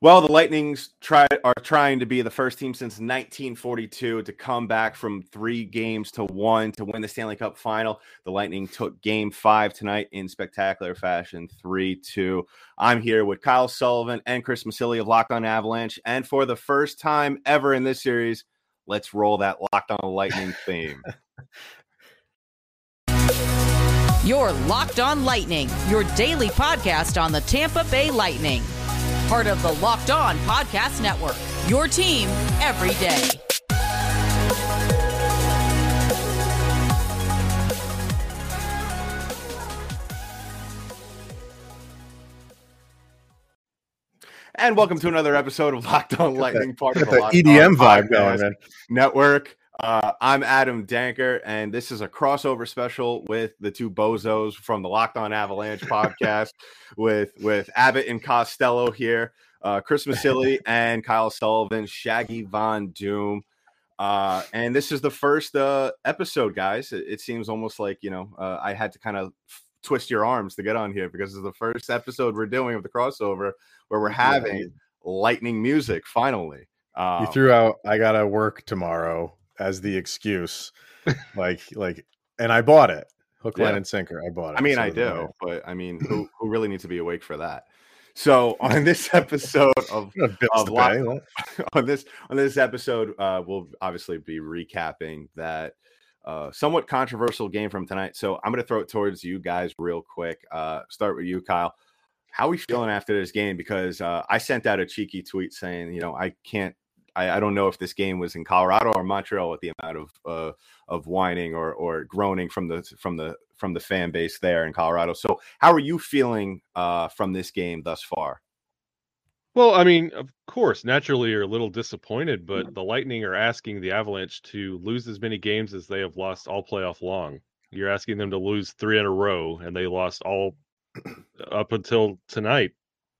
Well, the Lightnings try are trying to be the first team since 1942 to come back from three games to one to win the Stanley Cup final. The Lightning took game five tonight in spectacular fashion, 3 2. I'm here with Kyle Sullivan and Chris Masilli of Locked on Avalanche. And for the first time ever in this series, let's roll that Locked on Lightning theme. You're Locked on Lightning, your daily podcast on the Tampa Bay Lightning part of the Locked On Podcast Network. Your team every day. And welcome to another episode of Locked On Lightning, part of the, the EDM vibe going, man. Network. Uh, I'm Adam Danker, and this is a crossover special with the two bozos from the Locked On Avalanche podcast with with Abbott and Costello here, uh, Chris Masilli and Kyle Sullivan, Shaggy Von Doom. Uh, and this is the first uh, episode, guys. It, it, seems almost like you know uh, I had to kind of twist your arms to get on here because it's the first episode we're doing of the crossover where we're having yeah. lightning music finally. Um, you threw out I gotta work tomorrow as the excuse. like like and I bought it. Hook, line, and sinker. I bought it. I mean, so I do, but I mean, who who really needs to be awake for that? So on this episode of, of Lock, on this on this episode, uh, we'll obviously be recapping that uh, somewhat controversial game from tonight. So I'm going to throw it towards you guys real quick. Uh, start with you, Kyle. How are we feeling after this game? Because uh, I sent out a cheeky tweet saying, you know, I can't I, I, don't know if this game was in Colorado or Montreal with the amount of uh, of whining or or groaning from the from the from the fan base there in Colorado. So, how are you feeling uh, from this game thus far? Well, I mean, of course, naturally you're a little disappointed, but the Lightning are asking the Avalanche to lose as many games as they have lost all playoff long. You're asking them to lose three in a row, and they lost all up until tonight,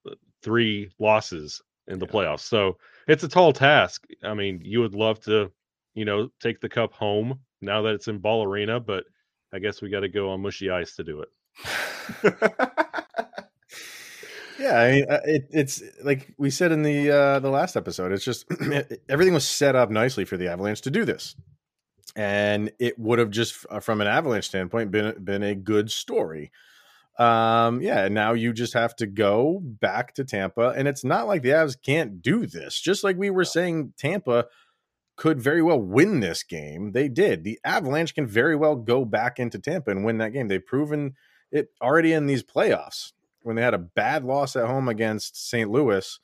uh, three losses in the yeah. playoffs. So it's a tall task. I mean, you would love to, you know, take the cup home now that it's in Ball Arena, but I guess we got to go on mushy ice to do it. yeah, I mean, uh, it, it's like we said in the uh, the last episode. It's just everything was set up nicely for the Avalanche to do this, and it would have just, uh, from an Avalanche standpoint, been been a good story um yeah now you just have to go back to tampa and it's not like the avs can't do this. Just like we were saying tampa could very well win this game. They did. The avalanche can very well go back into tampa and win that game. They've proven it already in these playoffs when they had a bad loss at home against st louis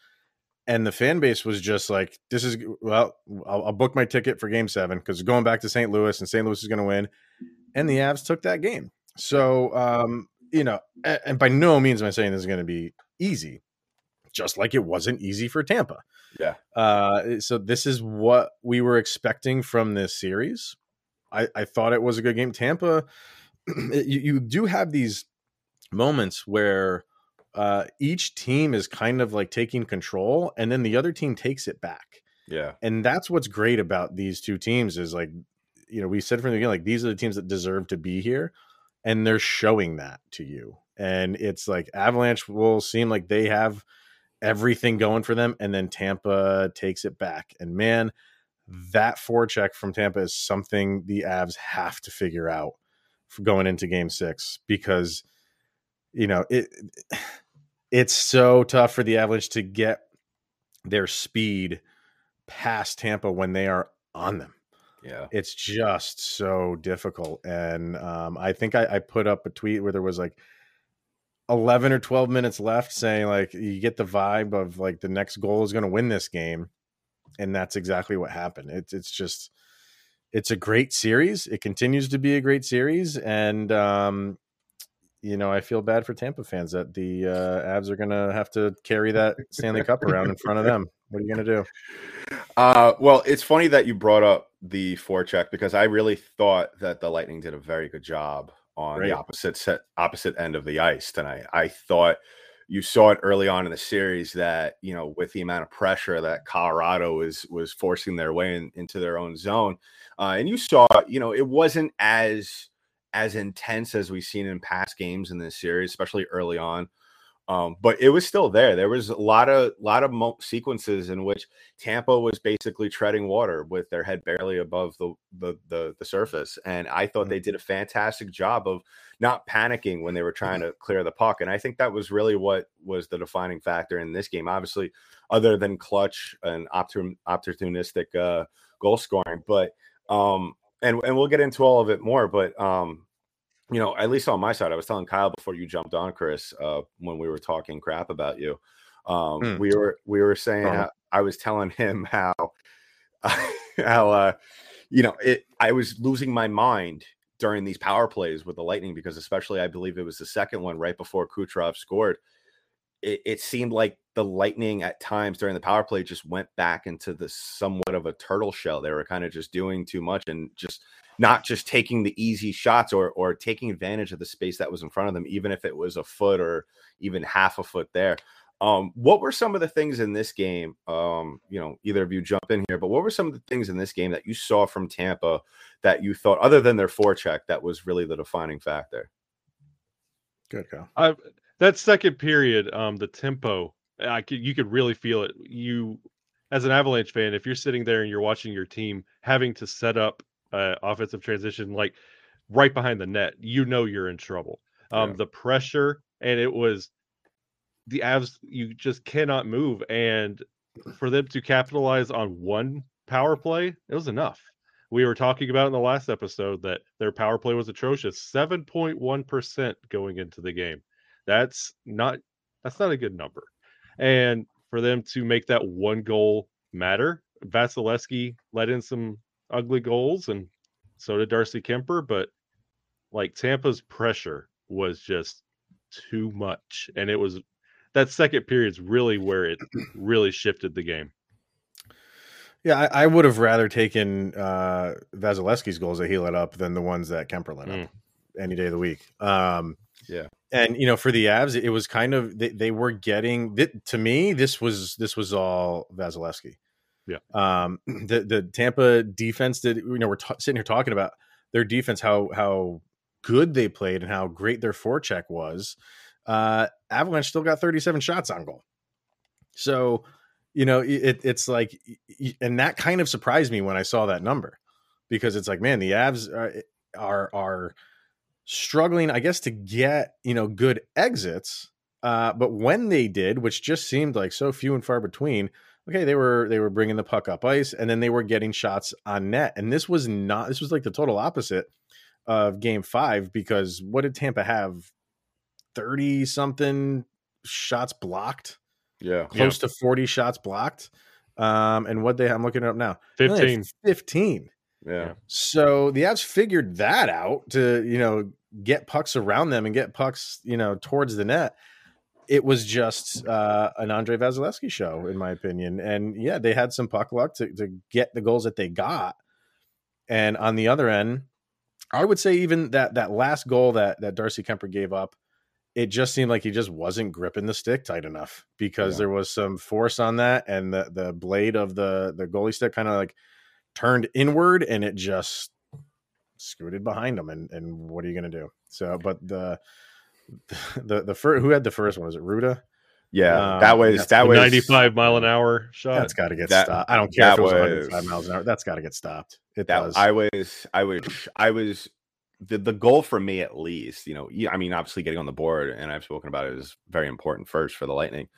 and the fan base was just like this is well i'll, I'll book my ticket for game seven because going back to st louis and st louis is going to win and the avs took that game. So um you know, and by no means am I saying this is going to be easy, just like it wasn't easy for Tampa. Yeah. Uh, so this is what we were expecting from this series. I, I thought it was a good game. Tampa, you, you do have these moments where uh, each team is kind of like taking control, and then the other team takes it back. Yeah. And that's what's great about these two teams is like, you know, we said from the beginning, like these are the teams that deserve to be here and they're showing that to you. And it's like Avalanche will seem like they have everything going for them, and then Tampa takes it back. And man, that forecheck from Tampa is something the Avs have to figure out going into Game Six because you know it. It's so tough for the Avalanche to get their speed past Tampa when they are on them. Yeah. It's just so difficult. And um, I think I, I put up a tweet where there was like 11 or 12 minutes left saying, like, you get the vibe of like the next goal is going to win this game. And that's exactly what happened. It's, it's just, it's a great series. It continues to be a great series. And, um, you know, I feel bad for Tampa fans that the uh, Avs are going to have to carry that Stanley Cup around in front of them. What are you going to do? Uh, well, it's funny that you brought up the forecheck because I really thought that the Lightning did a very good job on right. the opposite set, opposite end of the ice tonight. I thought you saw it early on in the series that you know with the amount of pressure that Colorado was was forcing their way in, into their own zone, uh, and you saw you know it wasn't as as intense as we've seen in past games in this series, especially early on. Um, but it was still there. There was a lot of lot of mo- sequences in which Tampa was basically treading water with their head barely above the the the, the surface, and I thought they mm-hmm. did a fantastic job of not panicking when they were trying to clear the puck. And I think that was really what was the defining factor in this game. Obviously, other than clutch and opportunistic uh, goal scoring, but um, and and we'll get into all of it more. But um, you know, at least on my side, I was telling Kyle before you jumped on, Chris, uh, when we were talking crap about you. Um, mm. We were we were saying uh-huh. I was telling him how how uh, you know it. I was losing my mind during these power plays with the Lightning because, especially, I believe it was the second one right before Kucherov scored. It, it seemed like the Lightning at times during the power play just went back into the somewhat of a turtle shell. They were kind of just doing too much and just not just taking the easy shots or or taking advantage of the space that was in front of them, even if it was a foot or even half a foot there. Um, what were some of the things in this game? Um, you know, either of you jump in here, but what were some of the things in this game that you saw from Tampa that you thought, other than their forecheck, that was really the defining factor? Good, Kyle. I, that second period, um, the tempo, I could you could really feel it. You, as an Avalanche fan, if you're sitting there and you're watching your team having to set up uh, offensive transition like right behind the net, you know you're in trouble. Um, yeah. The pressure and it was the Avs. You just cannot move, and for them to capitalize on one power play, it was enough. We were talking about in the last episode that their power play was atrocious, seven point one percent going into the game. That's not that's not a good number, and for them to make that one goal matter, Vasilevskiy let in some ugly goals, and so did Darcy Kuemper. But like Tampa's pressure was just too much, and it was that second period is really where it really shifted the game. Yeah, I, I would have rather taken uh, Vasilevskiy's goals that he let up than the ones that Kuemper let mm. up any day of the week. Um, yeah, and you know, for the Avs, it was kind of they, they were getting to me. This was this was all Vasilevskiy. Yeah. Um, the the Tampa defense did. You know, we're t- sitting here talking about their defense, how how good they played, and how great their forecheck was. Uh, Avalanche still got 37 shots on goal. So, you know, it, it's like, and that kind of surprised me when I saw that number because it's like, man, the Avs are are, are struggling, I guess, to get you know good exits. Uh, but when they did, which just seemed like so few and far between, okay, they were they were bringing the puck up ice, and then they were getting shots on net. And this was not this was like the total opposite of Game Five because what did Tampa have? Thirty something shots blocked. Yeah, close yeah. to forty shots blocked. Um, and what they I'm looking it up now. Fifteen. Fifteen. Yeah. So the Avs figured that out to you know get pucks around them and get pucks you know towards the net it was just uh, an Andrei Vasilevskiy show, in my opinion. And yeah, they had some puck luck to, to get the goals that they got. And on the other end, I would say even that that last goal that that Darcy Kuemper gave up, it just seemed like he just wasn't gripping the stick tight enough because yeah. there was some force on that, and the the blade of the the goalie stick kind of like turned inward, and it just scooted behind him. And and what are you gonna do? So, but the the the first who had the first one was it Rutta? Yeah, um, that was that was 95 mile an hour shot. That's got to get that, stopped. I don't care if it was, was 105 miles an hour. That's got to get stopped. It that, does. I was I was I was the the goal for me at least. You know, I mean, obviously getting on the board, and I've spoken about it is very important first for the Lightning.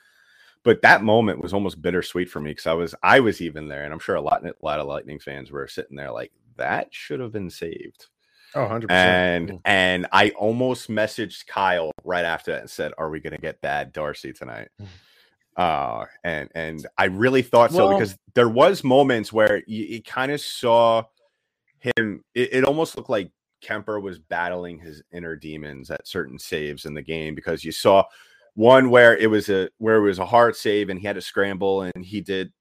But that moment was almost bittersweet for me because I was I was even there, and I'm sure a lot a lot of Lightning fans were sitting there like that should have been saved. Oh, 100%. And mm. and I almost messaged Kyle right after that and said, "Are we going to get bad Darcy tonight?" Mm. Uh and and I really thought well, so because there was moments where you, you kind of saw him it, it almost looked like Kuemper was battling his inner demons at certain saves in the game because you saw one where it was a where it was a hard save and he had to scramble and he did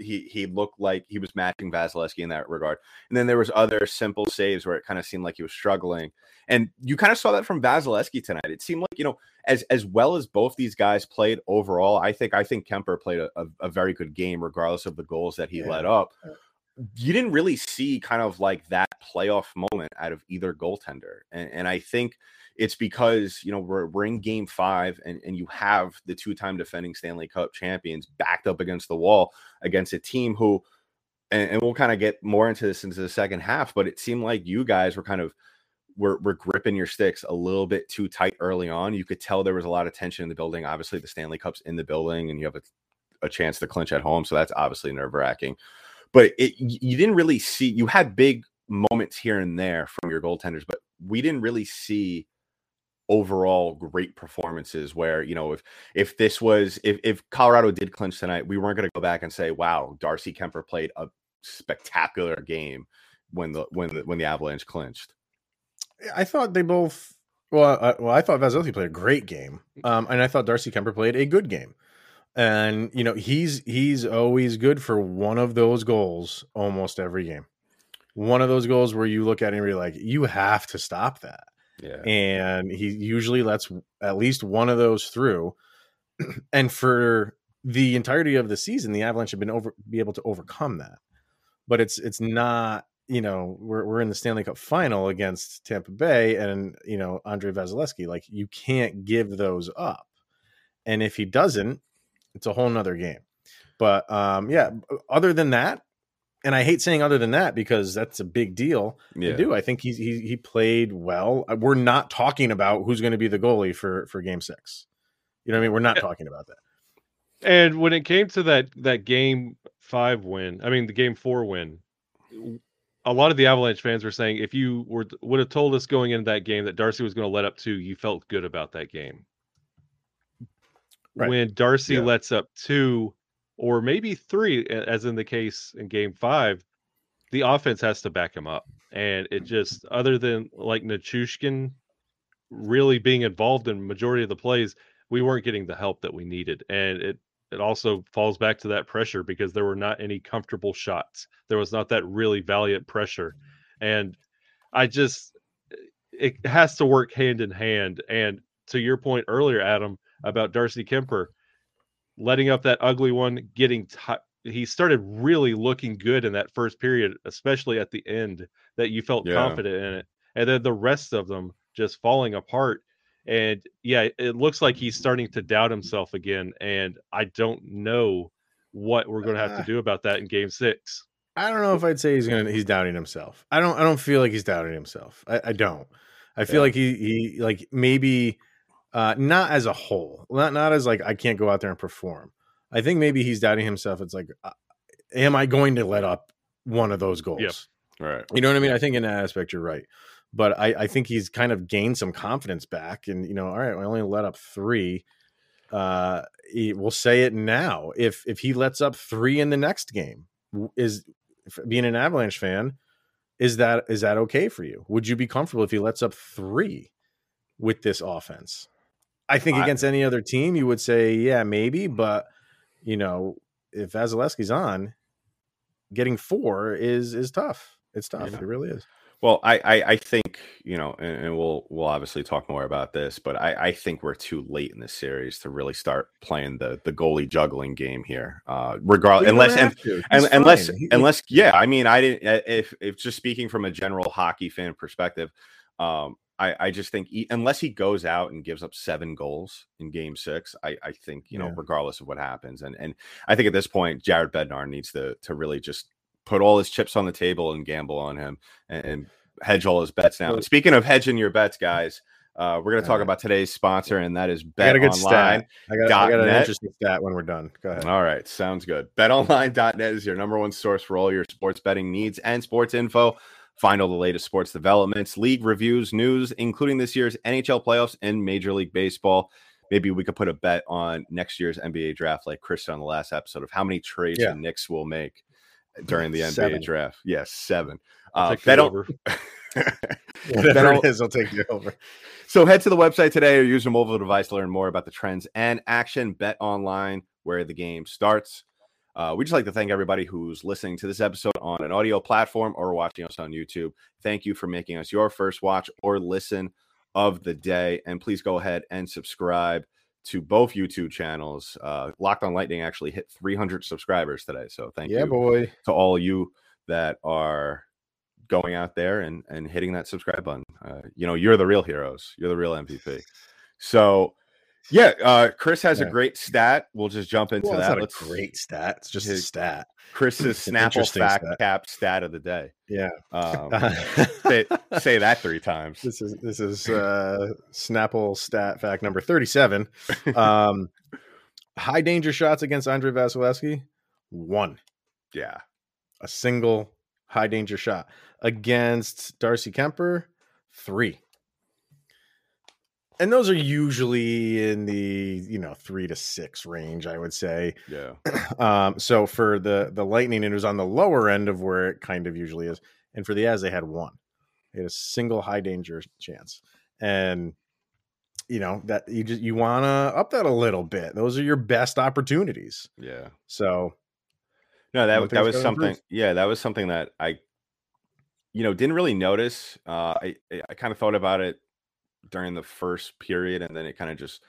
he he looked like he was matching Vasilevskiy in that regard. And then there was other simple saves where it kind of seemed like he was struggling. And you kind of saw that from Vasilevskiy tonight. It seemed like, you know, as as well as both these guys played overall, I think I think Kuemper played a, a, a very good game, regardless of the goals that he yeah. let up. you didn't really see kind of like that playoff moment out of either goaltender. And, and I think it's because, you know, we're, we're in game five and, and you have the two time defending Stanley Cup champions backed up against the wall against a team who, and, and we'll kind of get more into this into the second half, but it seemed like you guys were kind of were, were gripping your sticks a little bit too tight early on. You could tell there was a lot of tension in the building. Obviously, the Stanley Cup's in the building, and you have a, a chance to clinch at home, so that's obviously nerve wracking. But it, you didn't really see. You had big moments here and there from your goaltenders, but we didn't really see overall great performances where you know if if this was if if Colorado did clinch tonight we weren't going to go back and say wow Darcy Kuemper played a spectacular game when the when the when the Avalanche clinched I thought they both. Well, I, well, I thought Vasilevskiy played a great game, um, and I thought Darcy Kuemper played a good game. And you know he's he's always good for one of those goals almost every game. One of those goals where you look at it and you're like, you have to stop that. Yeah. And he usually lets at least one of those through. and for the entirety of the season, the Avalanche have been over be able to overcome that. But it's it's not you know, we're we're in the Stanley Cup final against Tampa Bay and you know Andre Vasilevskiy. Like you can't give those up, and if he doesn't, it's a whole nother game. But um, yeah, other than that, and I hate saying other than that because that's a big deal. Yeah. I do. I think he he he played well. Uh, we're not talking about who's going to be the goalie for for Game Six. You know what I mean? We're not talking about that. And when it came to that that Game Five win, I mean the Game Four win, a lot of the Avalanche fans were saying if you were would have told us going into that game that Darcy was going to let up two, you felt good about that game. Right. When Darcy yeah. lets up two or maybe three, as in the case in game five, the offense has to back him up. And it just other than like Nichushkin really being involved in majority of the plays, we weren't getting the help that we needed. And it it also falls back to that pressure because there were not any comfortable shots. There was not that really valiant pressure. And I just, it has to work hand in hand. And to your point earlier, Adam, about Darcy Kuemper letting up that ugly one, getting t- he started really looking good in that first period, especially at the end, that you felt yeah. confident in it. And then the rest of them just falling apart and yeah, it looks like he's starting to doubt himself again. And I don't know what we're going to have to uh. do about that in Game Six. I don't know if I'd say he's going to he's doubting himself. I don't I don't feel like he's doubting himself. I, I don't. I feel yeah. like he he like maybe uh not as a whole, not not as like I can't go out there and perform. I think maybe he's doubting himself. It's like, uh, am I going to let up one of those goals? Yep. Right. You know what I mean? I think in that aspect, you're right but I, I think he's kind of gained some confidence back. And you know, all right, I only let up three. Uh, he, we'll say it now. If if he lets up three in the next game, is being an Avalanche fan, is that is that okay for you? Would you be comfortable if he lets up three with this offense? I think I, against any other team, you would say, yeah, maybe, but you know, if Vasilevskiy's on, getting four is is tough. It's tough. Yeah. It really is. Well, I, I, I think you know, and, and, we'll we'll obviously talk more about this, but I, I think we're too late in this series to really start playing the the goalie juggling game here. Uh, regardless, unless and, and unless he, unless yeah, I mean, I didn't. If if just speaking from a general hockey fan perspective, um, I I just think he, unless he goes out and gives up seven goals in Game Six, I I think you yeah. know, regardless of what happens, and and I think at this point, Jared Bednar needs to to really just put all his chips on the table and gamble on him and, and hedge all his bets now. And speaking of hedging your bets, guys, uh, we're going to talk about today's sponsor, and that is Bet I got a good Online. Stat. I got, I got an interesting stat when we're done. Go ahead. All right, sounds good. BetOnline.net is your number one source for all your sports betting needs and sports info. Find all the latest sports developments, league reviews, news, including this year's NHL playoffs and Major League Baseball. Maybe we could put a bet on next year's NBA draft, like Chris on the last episode, of how many trades yeah. the Knicks will make during the NBA draft. Yes, seven. Uh, bet over. Whatever it is, I'll take you over. So head to the website today or use your mobile device to learn more about the trends and action. Bet online where the game starts. Uh, we just like to thank everybody who's listening to this episode on an audio platform or watching us on YouTube. Thank you for making us your first watch or listen of the day. And please go ahead and subscribe to both YouTube channels. Uh, Locked on Lightning actually hit 300 subscribers today. So thank yeah, you boy. to all you that are going out there and and hitting that subscribe button. Uh, you know, you're the real heroes. You're the real MVP. So yeah, uh, Chris has yeah. a great stat. We'll just jump into well, that. Let's, great stat. It's just his, a stat. Chris's Snapple fact stat. cap stat of the day. Yeah. Um, say, say, that three times. This is this is uh, Snapple stat fact number thirty-seven. Um, high danger shots against Andrei Vasilevskiy, one. Yeah. A single high danger shot against Darcy Kuemper, three and those are usually in the you know three to six range i would say. Yeah. Um so for the the lightning it was on the lower end of where it kind of usually is and for the as they had one. They had a single high danger chance. And you know that you just you want to up that a little bit. Those are your best opportunities. Yeah. So no that that was something improve. yeah that was something that i you know didn't really notice. Uh i i kind of thought about it during the first period, and then it kind of just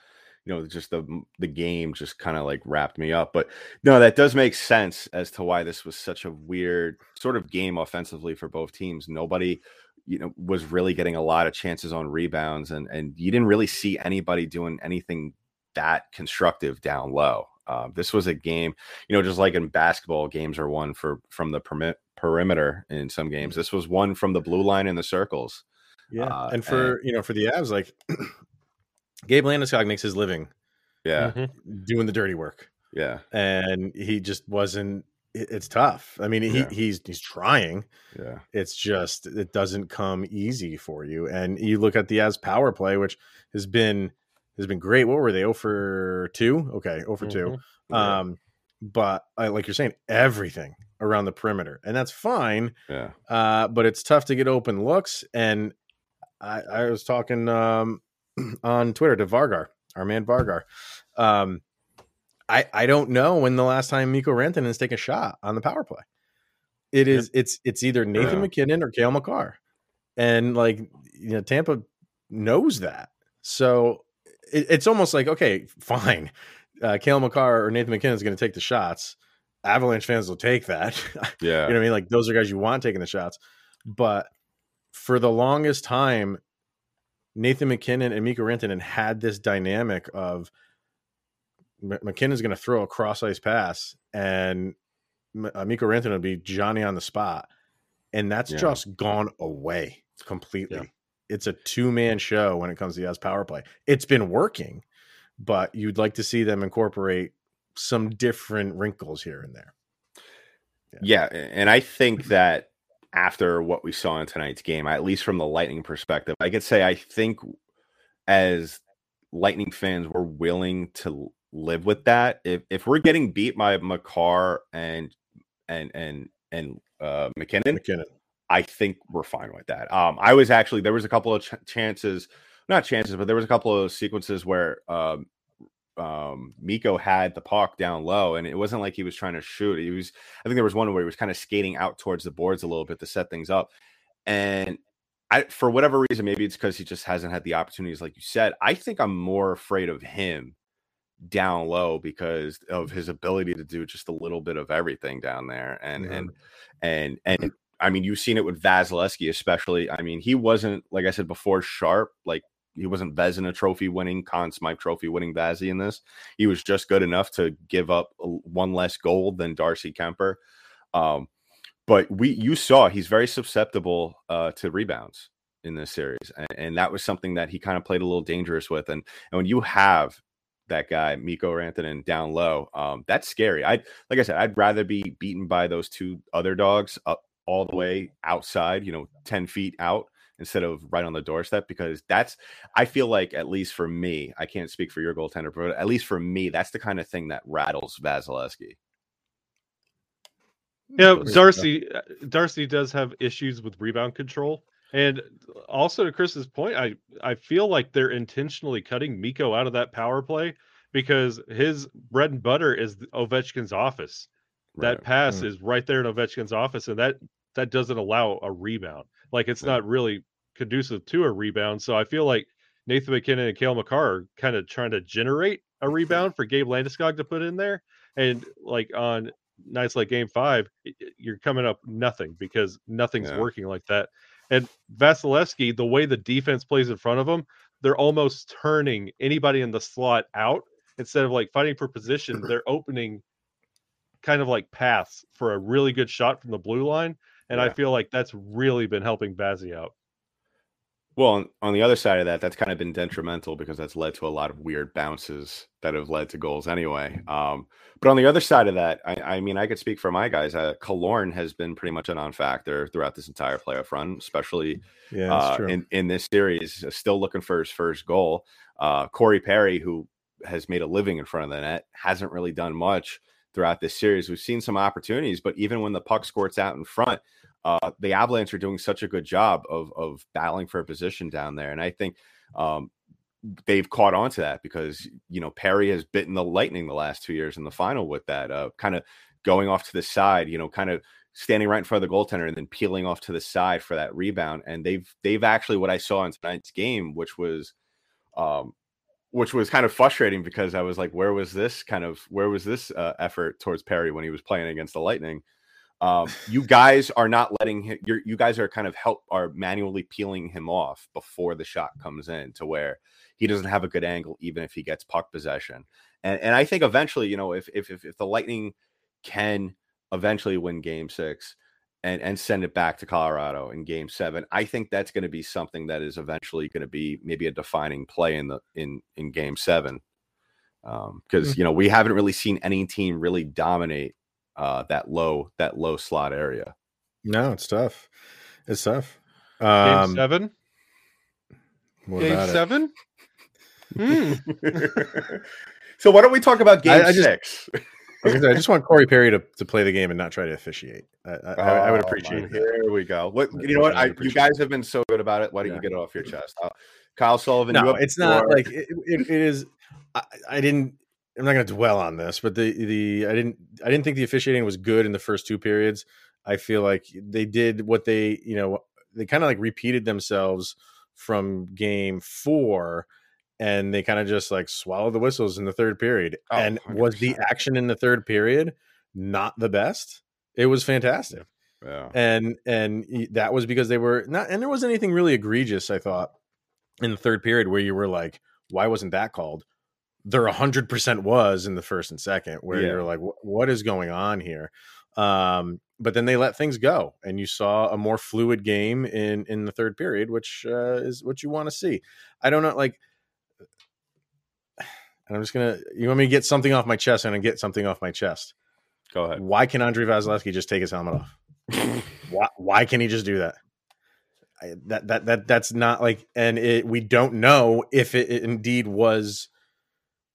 you know just the the game just kind of like wrapped me up but no that does make sense as to why this was such a weird sort of game offensively for both teams. Nobody you know was really getting a lot of chances on rebounds and and you didn't really see anybody doing anything that constructive down low. Um, this was a game you know just like in basketball games are won for from the permit perimeter in some games. This was one from the blue line in the circles yeah, uh, and for and, you know for the Avs, like Gabe Landeskog makes his living, yeah, mm-hmm. doing the dirty work. Yeah, and he just wasn't. It's tough. I mean, he yeah. he's he's trying. Yeah, it's just it doesn't come easy for you. And you look at the Avs power play, which has been has been great. What were they? Oh for two. Okay, oh for mm-hmm. two. Yeah. Um, but I, like you're saying, everything around the perimeter, and that's fine. Yeah. Uh, but it's tough to get open looks, and I, I was talking um, on Twitter to Vargar, our man Vargar. Um, I I don't know when the last time Mikko Rantanen has taken a shot on the power play. It is it's it's either Nathan yeah. MacKinnon or Cale Makar, and like you know Tampa knows that, so it, it's almost like okay, fine, uh, Cale Makar or Nathan MacKinnon is going to take the shots. Avalanche fans will take that. Yeah, you know what I mean. Like those are guys you want taking the shots, but for the longest time, Nathan MacKinnon and Mikko Rantanen had this dynamic of MacKinnon's going to throw a cross ice pass and uh, Mikko Rantanen will be Johnny on the spot. And that's yeah. just gone away completely. Yeah. It's a two man show when it comes to the power play. It's been working, but you'd like to see them incorporate some different wrinkles here and there. Yeah. yeah and I think that after what we saw in tonight's game, at least from the Lightning perspective. I could say I think as Lightning fans, we're willing to live with that. If if we're getting beat by Makar and and and and uh, McKinnon, MacKinnon, I think we're fine with that. Um, I was actually there was a couple of ch- chances, not chances, but there was a couple of sequences where um, um Mikko had the puck down low and it wasn't like he was trying to shoot. He was I think there was one where he was kind of skating out towards the boards a little bit to set things up. And I for whatever reason, maybe it's because he just hasn't had the opportunities like you said. I think I'm more afraid of him down low because of his ability to do just a little bit of everything down there. And mm-hmm. and and and I mean, you've seen it with Vasilevskiy, especially. I mean, he wasn't like I said before, sharp like he wasn't Vezina trophy winning, Conn Smythe trophy winning Vazzy in this. He was just good enough to give up one less gold than Darcy Kuemper. Um, but we, you saw he's very susceptible uh, to rebounds in this series, and, and, that was something that he kind of played a little dangerous with. And and when you have that guy Mikko Rantanen down low, um, that's scary. I like I said, I'd rather be beaten by those two other dogs up all the way outside, you know, ten feet out instead of right on the doorstep because that's I feel like at least for me, I can't speak for your goaltender, but at least for me, that's the kind of thing that rattles Vasilevskiy. Yeah, Darcy uh, Darcy does have issues with rebound control. And also to Chris's point, I I feel like they're intentionally cutting Mikko out of that power play because his bread and butter is Ovechkin's office. Right. That pass mm. is right there in Ovechkin's office, and that that doesn't allow a rebound. Like it's not really conducive to a rebound. So I feel like Nathan MacKinnon and Cale Makar are kind of trying to generate a rebound for Gabe Landeskog to put in there. And like on nights like Game Five, you're coming up nothing because nothing's yeah. working like that. And Vasilevskiy, the way the defense plays in front of him, they're almost turning anybody in the slot out instead of like fighting for position. They're opening kind of like paths for a really good shot from the blue line, and yeah. I feel like that's really been helping Bazzi out. Well, on the other side of that, that's kind of been detrimental because that's led to a lot of weird bounces that have led to goals anyway. Um, but on the other side of that, I, I mean, I could speak for my guys. Uh, Killorn has been pretty much a non-factor throughout this entire playoff run, especially yeah, uh, in in this series. Still looking for his first goal. Uh, Corey Perry, who has made a living in front of the net, hasn't really done much throughout this series. We've seen some opportunities, but even when the puck squirts out in front, uh, the Avalanche are doing such a good job of of battling for a position down there, and I think um, they've caught on to that because you know Perry has bitten the lightning the last two years in the final with that uh, kind of going off to the side, you know, kind of standing right in front of the goaltender and then peeling off to the side for that rebound. And they've they've actually what I saw in tonight's game, which was um, which was kind of frustrating because I was like, where was this kind of where was this uh, effort towards Perry when he was playing against the Lightning? Um, you guys are not letting him. You're, you guys are kind of help are manually peeling him off before the shot comes in to where he doesn't have a good angle, even if he gets puck possession. And and I think eventually, you know, if if if, if the Lightning can eventually win Game Six and and send it back to Colorado in Game Seven, I think that's going to be something that is eventually going to be maybe a defining play in the in in Game Seven. Because um, mm-hmm. you know we haven't really seen any team really dominate uh, that low that low slot area. No, it's tough. It's tough. Um, Game seven. Game seven. Hmm. so why don't we talk about game I, I six? Just, I just want Corey Perry to, to play the game and not try to officiate. I, I, oh, I would oh, appreciate it. Here we go. What you know? What I, you guys have been so good about it. Why don't yeah. you get it off your chest? Uh, Kyle Sullivan. No, it's not like it, it, it is. I, I, didn't. I'm not going to dwell on this, but the the I didn't I didn't think the officiating was good in the first two periods. I feel like they did what they you know they kind of like repeated themselves from game four and they kind of just like swallowed the whistles in the third period. Oh, and 100%. was the action in the third period not the best? It was fantastic. Yeah. And and that was because they were not and there wasn't anything really egregious, I thought, in the third period where you were like, why wasn't that called? There 100% was in the first and second where yeah. you're like what is going on here? Um, but then they let things go and you saw a more fluid game in in the third period which uh, is what you want to see. I don't know like and i'm just gonna you want me to get something off my chest and get something off my chest. Go ahead. Why can andre vasilevskiy just take his helmet off? Why, why can he just do that? I, that that that that's not like and it we don't know if it, it indeed was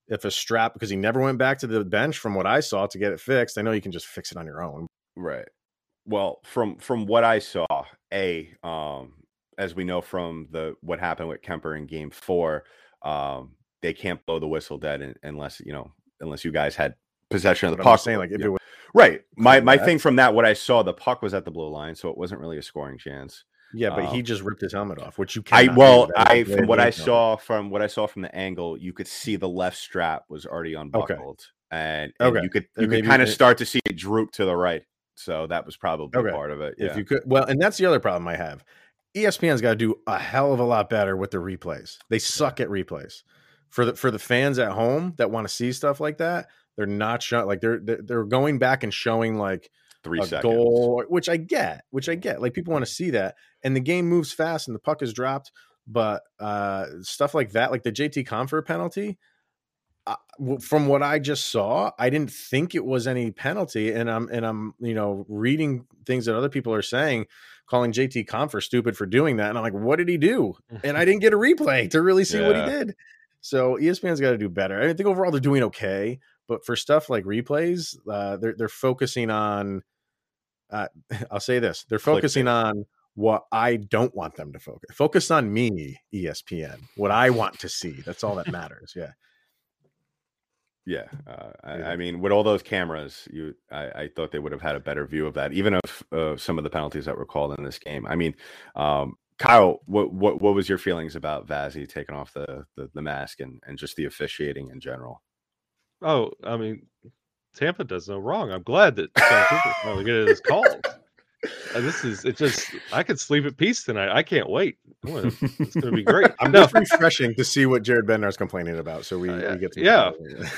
if a strap because he never went back to the bench from what I saw to get it fixed. I know you can just fix it on your own. Right. Well, from from what I saw, a um as we know from the what happened with Kuemper in game 4, um they can't blow the whistle dead in, unless, you know, unless you guys had possession of the puck. Saying like if it was Right. My my thing from that what I saw the puck was at the blue line, so it wasn't really a scoring chance. Yeah, but um, he just ripped his helmet off, which you can't. I well, I from what I saw from what I saw from the angle, you could see the left strap was already unbuckled, okay. and, and okay. you could you could kind of start to see it droop to the right. So that was probably okay. part of it. Yeah. If you could, well, and that's the other problem I have. ESPN's got to do a hell of a lot better with the replays. They suck yeah. at replays. For the for the fans at home that want to see stuff like that, they're not showing like they're they're going back and showing like three a seconds. goal, which I get, which I get. Like people want to see that, and the game moves fast, and the puck is dropped. But uh, stuff like that, like the JT Compher penalty, uh, from what I just saw, I didn't think it was any penalty, and I'm and I'm you know reading things that other people are saying, calling JT Compher stupid for doing that, and I'm like, what did he do? And I didn't get a replay to really see yeah. what he did. So ESPN's got to do better. I think overall they're doing okay, but for stuff like replays, uh, they're they're focusing on uh, I'll say this: they're focusing on what I don't want them to focus. Focus on me, ESPN. What I want to see. That's all that matters. Yeah. Yeah, uh, I, I, mean, with all those cameras, you, I, I, thought they would have had a better view of that, even of uh, some of the penalties that were called in this game. I mean, um, Kyle, what, what what was your feelings about Vazzy taking off the, the, the mask and and just the officiating in general? Oh, I mean, Tampa does no wrong. I'm glad that Cooper finally getting his calls. Uh, this is it. Just I could sleep at peace tonight. I can't wait. It's going to be great. I'm no. just refreshing to see what Jared Bednar's complaining about. So we, uh, we get to yeah.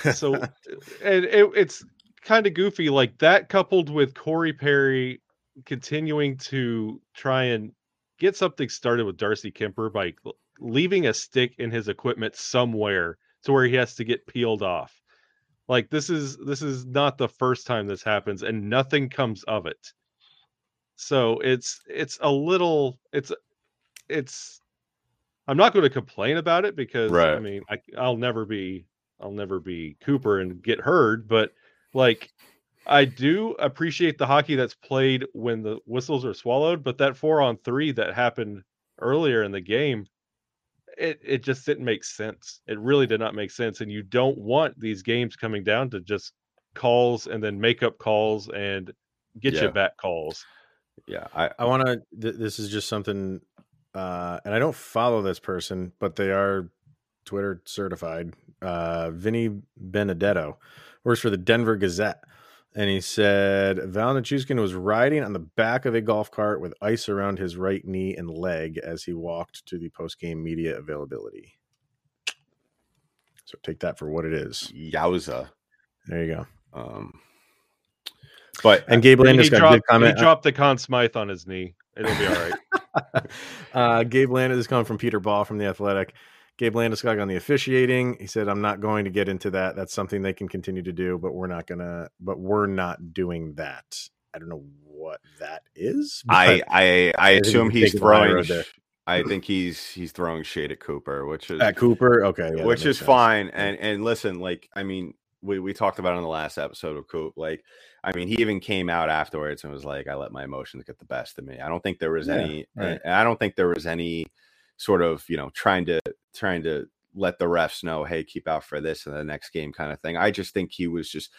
so and it, it's kind of goofy like that, coupled with Corey Perry continuing to try and get something started with Darcy Kuemper by leaving a stick in his equipment somewhere to where he has to get peeled off. Like this is this is not the first time this happens and nothing comes of it. So it's it's a little it's it's I'm not going to complain about it because right. I mean I I'll never be I'll never be Cooper and get heard, but like I do appreciate the hockey that's played when the whistles are swallowed, but that four on three that happened earlier in the game, it, it just didn't make sense. It really did not make sense. And you don't want these games coming down to just calls and then make up calls and get yeah. you back calls. Yeah. I, I want to, th- this is just something, uh, and I don't follow this person, but they are Twitter certified. Uh, Vinny Benedetto works for the Denver Gazette and he said Val Nichushkin was riding on the back of a golf cart with ice around his right knee and leg as he walked to the post-game media availability. So take that for what it is. Yowza. There you go. Um, but and Gabe Landeskog dropped, a good comment. He dropped the Conn Smythe on his knee. It'll be all right. uh, Gabe Landis is coming from Peter Baugh from the Athletic. Gabe Landeskog on the officiating. He said, "I'm not going to get into that. That's something they can continue to do, but we're not gonna. But we're not doing that. I don't know what that is. I I I assume he's throwing. I think he's he's throwing shade at Cooper, which is at Cooper. Okay, yeah, which is sense. fine. And and listen, like I mean, we we talked about in the last episode of Coop. Like, I mean, he even came out afterwards and was like, "I let my emotions get the best of me." I don't think there was yeah, any. Right. I don't think there was any sort of you know trying to trying to let the refs know, hey, keep out for this in the next game kind of thing. I just think he was just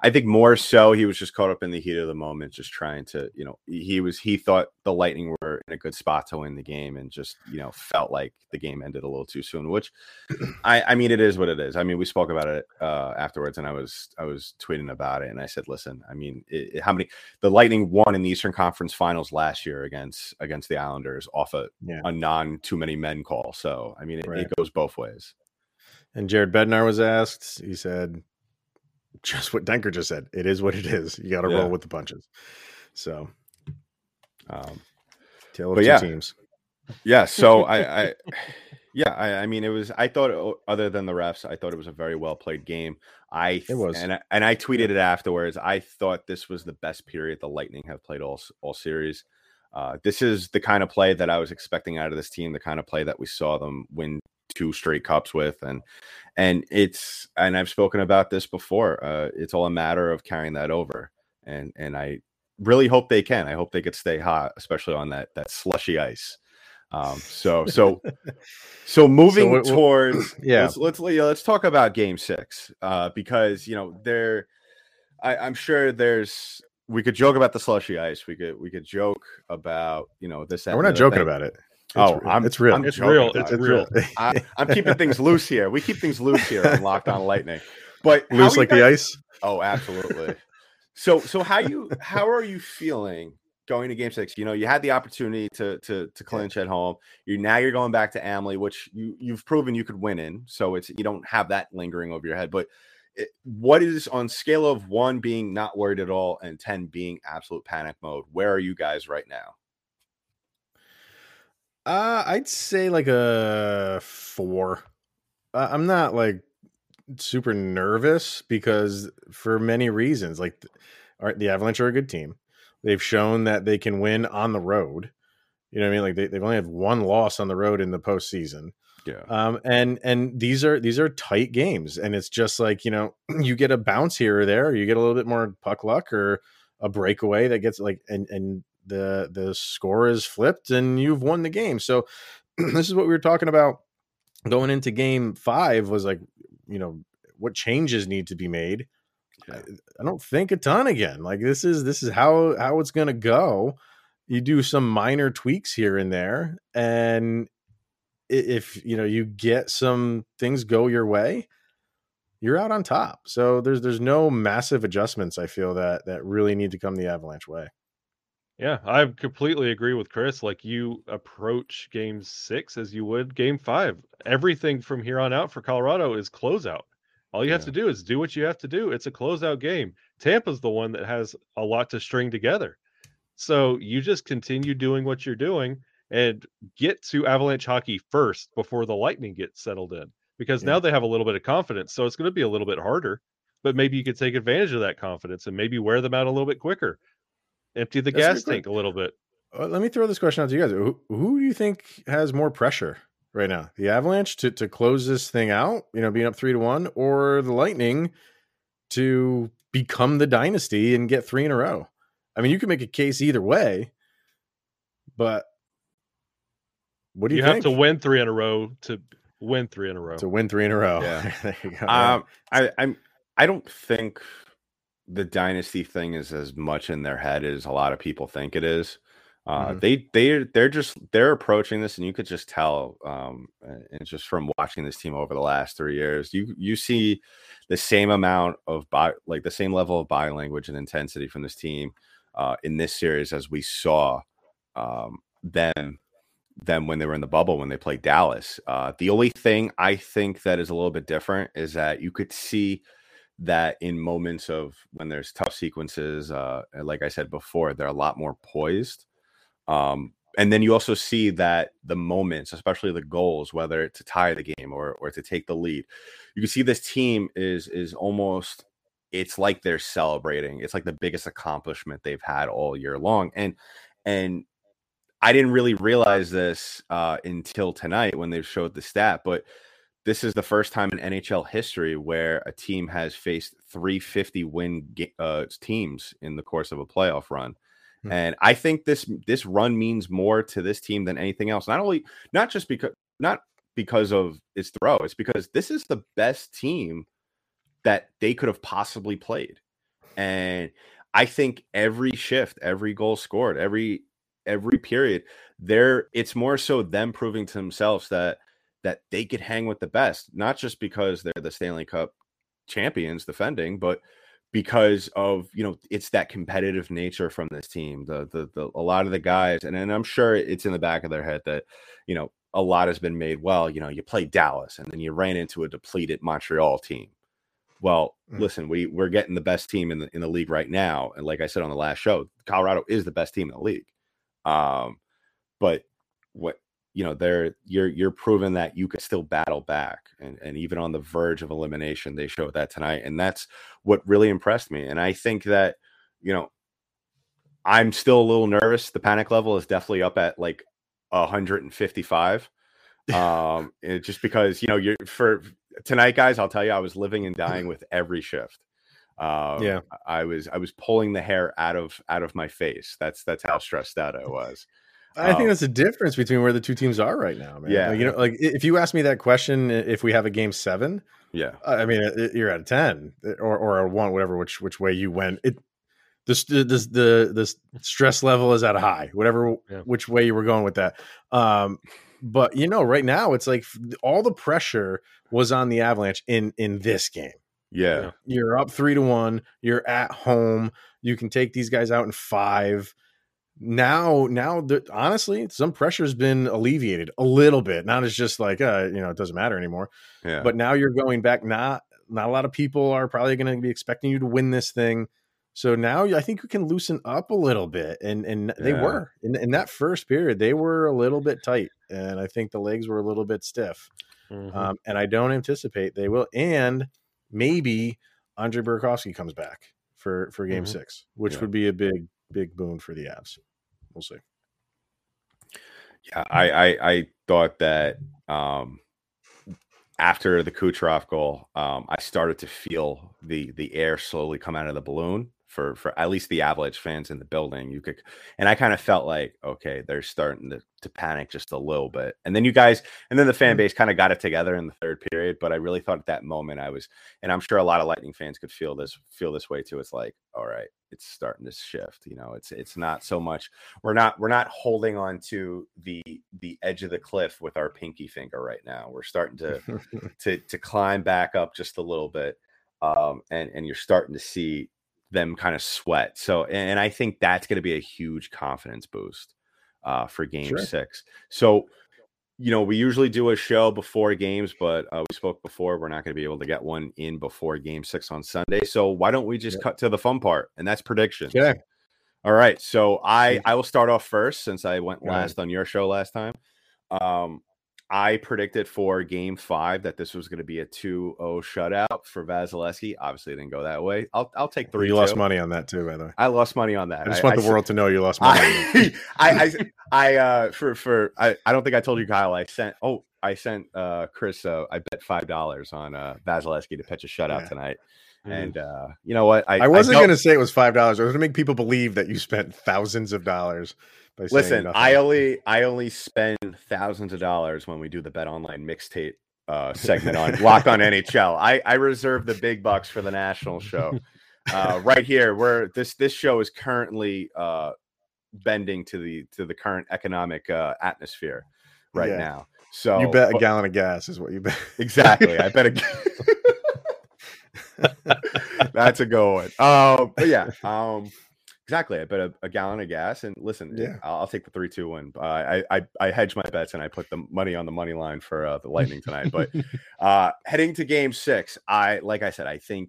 I think more so he was just caught up in the heat of the moment, just trying to, you know, he was he thought the Lightning were in a good spot to win the game, and just you know felt like the game ended a little too soon. Which, I I mean, it is what it is. I mean, we spoke about it uh, afterwards, and I was I was tweeting about it, and I said, listen, I mean, it, it, how many the Lightning won in the Eastern Conference Finals last year against against the Islanders off a yeah. a non too many men call. So I mean, it, right. it goes both ways. And Jared Bednar was asked. He said, just what Denker just said. It is what it is. You got to yeah. roll with the punches. So, um, tale of two yeah. teams. Yeah. So I, I, yeah, I, I, mean, it was. I thought, other than the refs, I thought it was a very well played game. I it was, and I, and I tweeted it afterwards. I thought this was the best period the Lightning have played all all series. Uh, this is the kind of play that I was expecting out of this team. The kind of play that we saw them win two straight cups with and and it's and I've spoken about this before. Uh, it's all a matter of carrying that over, and and I really hope they can. I hope they could stay hot, especially on that that slushy ice. Um, so so so moving so towards yeah, let's let's, let's talk about Game Six uh, because you know there, I, I'm sure there's we could joke about the slushy ice. We could we could joke about you know this. we're not joking thing. about it. Oh, it's oh, I'm, it's real. I'm it's real. It's, it's real. I, am keeping things loose here. We keep things loose here on Locked On Lightning, but loose like guys... the ice. Oh, absolutely. so, so how you how are you feeling going to Game Six? You know, you had the opportunity to to to clinch at home. You now you're going back to Amalie, which you you've proven you could win in. So it's you don't have that lingering over your head. But it, what is on scale of one being not worried at all and ten being absolute panic mode? Where are you guys right now? Uh, I'd say like a four. Uh, I'm not like super nervous because for many reasons, like the Avalanche are a good team. They've shown that they can win on the road. You know what I mean? Like they, they've only had one loss on the road in the postseason. Yeah. Um, and and these are these are tight games, and it's just like you know you get a bounce here or there, or you get a little bit more puck luck or a breakaway that gets like and and the the score is flipped and you've won the game. So this is what we were talking about going into game 5 was like, you know, what changes need to be made. I, I don't think a ton again. Like this is this is how how it's going to go. You do some minor tweaks here and there and if you know you get some things go your way, you're out on top. So there's there's no massive adjustments I feel that that really need to come the Avalanche way. Yeah, I completely agree with Chris. Like you approach game six as you would game five. Everything from here on out for Colorado is closeout. All you yeah. have to do is do what you have to do. It's a closeout game. Tampa's the one that has a lot to string together. So you just continue doing what you're doing and get to Avalanche hockey first before the Lightning get settled in because yeah. now they have a little bit of confidence. So it's going to be a little bit harder, but maybe you could take advantage of that confidence and maybe wear them out a little bit quicker. Empty the That's gas tank a little bit. Uh, let me throw this question out to you guys. Who, who do you think has more pressure right now? The Avalanche to, to close this thing out, you know, being up three to one, or the Lightning to become the dynasty and get three in a row? I mean, you can make a case either way, but what do you, you have to win three in a row to win three in a row. To win three in a row. Yeah. um, I, I'm. I don't think the dynasty thing is as much in their head as a lot of people think it is. Uh, mm-hmm. They they they're just they're approaching this, and you could just tell, um, and just from watching this team over the last three years, you you see the same amount of buy, like the same level of body language and intensity from this team uh, in this series as we saw um, them them when they were in the bubble when they played Dallas. Uh, the only thing I think that is a little bit different is that you could see that in moments of when there's tough sequences, uh, like I said before, they're a lot more poised. Um, and then you also see that the moments, especially the goals, whether to tie the game or or to take the lead, you can see this team is is almost it's like they're celebrating. It's like the biggest accomplishment they've had all year long. And and I didn't really realize this uh, until tonight when they showed the stat, but this is the first time in NHL history where a team has faced 350 win uh, teams in the course of a playoff run. Hmm. And I think this this run means more to this team than anything else. Not only not just because not because of its throw, it's because this is the best team that they could have possibly played. And I think every shift, every goal scored, every every period, there it's more so them proving to themselves that that they could hang with the best, not just because they're the Stanley Cup champions defending, but because of you know it's that competitive nature from this team. The the, the a lot of the guys, and, and I'm sure it's in the back of their head that you know a lot has been made. Well, you know, you play Dallas, and then you ran into a depleted Montreal team. Well, mm. listen, we we're getting the best team in the in the league right now, and like I said on the last show, Colorado is the best team in the league. Um, but what you know, they're you're you're proving that you can still battle back, and and even on the verge of elimination, they showed that tonight, and that's what really impressed me. And I think that you know, I'm still a little nervous. The panic level is definitely up at like 155 um just because you know you're for tonight, guys, I'll tell you, I was living and dying with every shift. Um, yeah, I was I was pulling the hair out of out of my face. That's that's how stressed out I was. I um, think that's the difference between where the two teams are right now, man. Yeah, like, you know, like if you ask me that question, if we have a game seven, yeah, I mean, you're at a ten or or a one, whatever, which which way you went. It this the the the stress level is at a high, whatever yeah. which way you were going with that. Um, but you know, right now it's like all the pressure was on the Avalanche in in this game. Yeah. You're up 3 to 1, you're at home, you can take these guys out in 5. Now now the, honestly, some pressure's been alleviated a little bit. Not as just like uh, you know, it doesn't matter anymore. Yeah. But now you're going back not not a lot of people are probably going to be expecting you to win this thing. So now I think you can loosen up a little bit, and and they were in, in that first period they were a little bit tight, and I think the legs were a little bit stiff, mm-hmm. um, and I don't anticipate they will. And maybe Andre Burakovsky comes back for for Game mm-hmm. Six, which yeah. would be a big big boon for the Avs. We'll see. Yeah, I I, I thought that um, after the Kucherov goal, um, I started to feel the the air slowly come out of the balloon for for at least the Avalanche fans in the building. You could, and I kind of felt like okay, they're starting to to panic just a little bit. And then you guys, and then the fan mm-hmm. base kind of got it together in the third period. But I really thought at that moment I was, and I'm sure a lot of Lightning fans could feel this feel this way too. It's like, all right, it's starting to shift. You know, it's it's not so much we're not we're not holding on to the the edge of the cliff with our pinky finger right now. We're starting to to to climb back up just a little bit. Um, and and you're starting to see them kind of sweat. So, and I think that's going to be a huge confidence boost uh, for game sure. six. So, you know, we usually do a show before games, but uh, we spoke before. We're not going to be able to get one in before game six on Sunday. So, why don't we just cut to the fun part? And that's predictions. Yeah. All right. So, I I will start off first since I went last on your show last time. Um, I predicted for game five that this was going to be a 2 0 shutout for Vasilevskiy. Obviously, it didn't go that way. I'll, I'll take three. You lost money on that too, by the way. I lost money on that. I just want I, the world to know you lost money. I, I, I, I, uh, for, for, I, I don't think I told you, Kyle. I sent, oh, I sent uh, Chris, uh, I bet $5 on uh, Vasilevskiy to pitch a shutout yeah. tonight. Mm-hmm. And uh, you know what? I, I wasn't going to say it was $5. I was going to make people believe that you spent thousands of dollars Listen, I only I only spend thousands of dollars when we do the Bet Online mixtape uh, segment on Lock on NHL. I I reserve the big bucks for the national show. Uh, right here, where this this show is currently uh, bending to the to the current economic uh, atmosphere right yeah. now. So you bet a gallon of gas is what you bet. Exactly, I bet a. That's a go one. Um, but yeah, um, Exactly. I bet a, a, gallon of gas, and listen, yeah, I'll, I'll take the three, two, one. Uh, I, I I hedge my bets and I put the money on the money line for uh, the Lightning tonight. But uh, heading to Game Six, I like I said, I think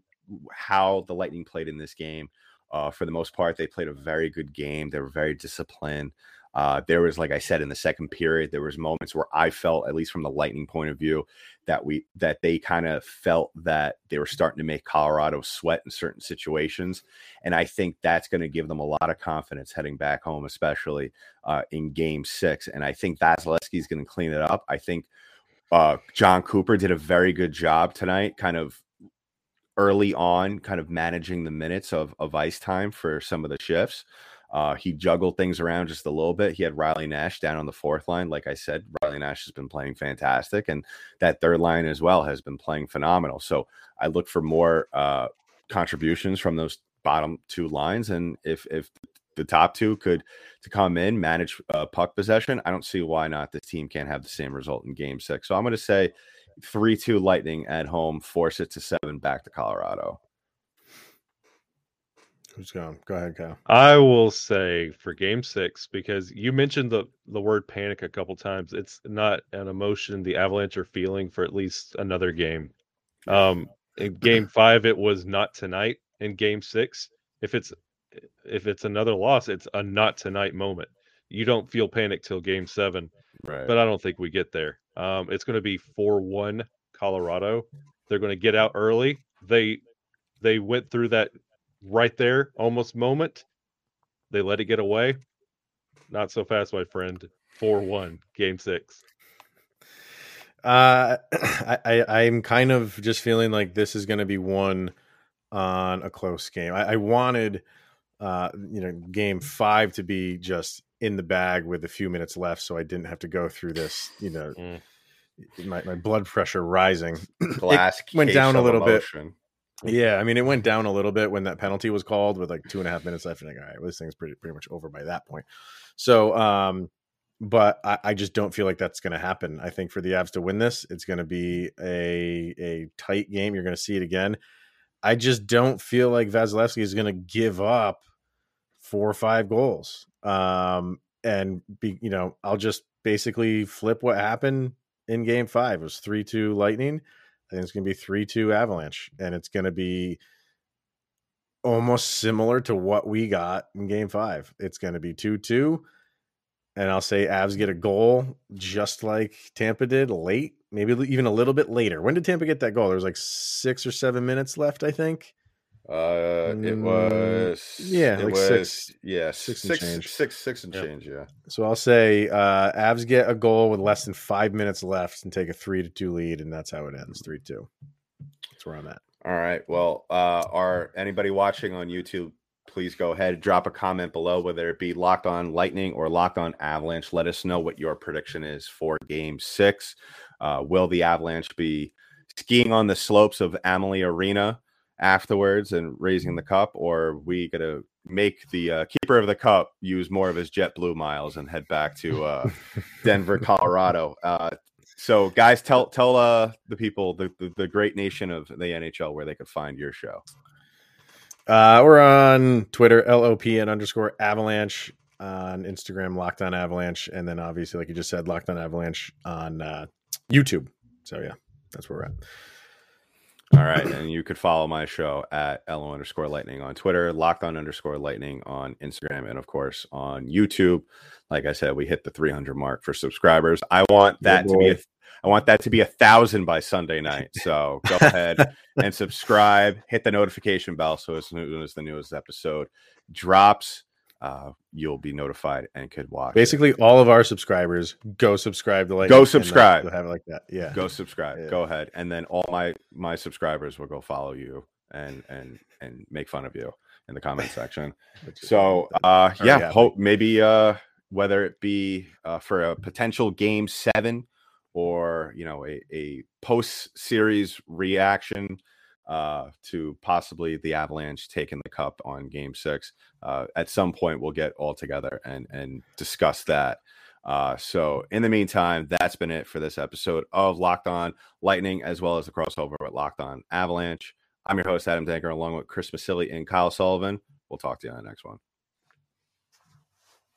how the Lightning played in this game, uh, for the most part, they played a very good game. They were very disciplined. Uh, there was, like I said, in the second period, there was moments where I felt, at least from the Lightning point of view, that we that they kind of felt that they were starting to make Colorado sweat in certain situations, and I think that's going to give them a lot of confidence heading back home, especially uh, in Game Six. And I think Vasilevskiy is going to clean it up. I think uh, Jon Cooper did a very good job tonight, kind of early on, kind of managing the minutes of of ice time for some of the shifts. Uh, he juggled things around just a little bit. He had Riley Nash down on the fourth line. Like I said, Riley Nash has been playing fantastic, and that third line as well has been playing phenomenal. So I look for more uh, contributions from those bottom two lines, and if if the top two could to come in manage uh, puck possession, I don't see why not this team can't have the same result in Game Six. So I'm going to say three two Lightning at home, force it to seven back to Colorado. Who's going? Go ahead, Kyle. I will say for game six, because you mentioned the, the word panic a couple times. It's not an emotion the Avalanche are feeling for at least another game. Um, in game five, it was not tonight. In game six, if it's if it's another loss, it's a not tonight moment. You don't feel panic till game seven. Right. But I don't think we get there. Um, it's going to be four one Colorado. They're going to get out early. They they went through that right there, almost moment. They let it get away. Not so fast, my friend. 4 1, game six. Uh, I, I, am kind of just feeling like this is going to be one on a close game. I, I wanted, uh, you know, game five to be just in the bag with a few minutes left, so I didn't have to go through this, you know, mm. my, my blood pressure rising. Glass went down a little emotion. bit. Yeah, I mean, it went down a little bit when that penalty was called with like two and a half minutes left. And like, all right, well, this thing's pretty pretty much over by that point. So, um, but I, I just don't feel like that's going to happen. I think for the Avs to win this, it's going to be a a tight game. You're going to see it again. I just don't feel like Vasilevskiy is going to give up four or five goals. Um, and be you know, I'll just basically flip what happened in Game Five. It was three two Lightning I think it's going to be 3 2 Avalanche. And it's going to be almost similar to what we got in game five. It's going to be 2 2. And I'll say Avs get a goal just like Tampa did late, maybe even a little bit later. When did Tampa get that goal? There was like six or seven minutes left, I think. Uh, it mm, was yeah, it like was, six, yeah, six, six, and change. six, six and change, yeah. So I'll say uh, Avs get a goal with less than five minutes left and take a three to two lead, and that's how it ends, three two. That's where I'm at. All right. Well, uh, are anybody watching on YouTube? please go ahead, drop a comment below, whether it be locked on lightning or locked on avalanche. Let us know what your prediction is for game six. Uh, will the avalanche be skiing on the slopes of Amalie Arena afterwards and raising the cup, or are we going to make the uh, keeper of the cup use more of his JetBlue miles and head back to uh, Denver, Colorado? Uh, so, guys, tell tell uh, the people the, the, the great nation of the NHL where they could find your show. Uh, we're on Twitter, LOPN underscore Avalanche on Instagram, Locked On Avalanche, and then obviously, like you just said, Locked On Avalanche on uh, YouTube. So yeah, that's where we're at. All right. And you could follow my show at LO underscore lightning on Twitter, locked on underscore lightning on Instagram, and of course on YouTube. Like I said, we hit the 300 mark for subscribers. I want that to be a, I want that to be a thousand by Sunday night. So go ahead and subscribe, hit the notification bell so as soon as the newest episode drops, uh, you'll be notified and could watch. Basically, it. all of our subscribers go subscribe to like go subscribe. Have it like that. Yeah, go subscribe. Yeah. Go ahead, and then all my my subscribers will go follow you and and and make fun of you in the comment section. so uh, yeah, yeah, hope maybe uh, whether it be uh, for a potential game seven or you know a, a post series reaction uh, to possibly the Avalanche taking the cup on Game Six. Uh, at some point, we'll get all together and and discuss that. Uh, so in the meantime, that's been it for this episode of Locked On Lightning, as well as the crossover with Locked On Avalanche. I'm your host Adam Danker, along with Chris Masili and Kyle Sullivan. We'll talk to you on the next one.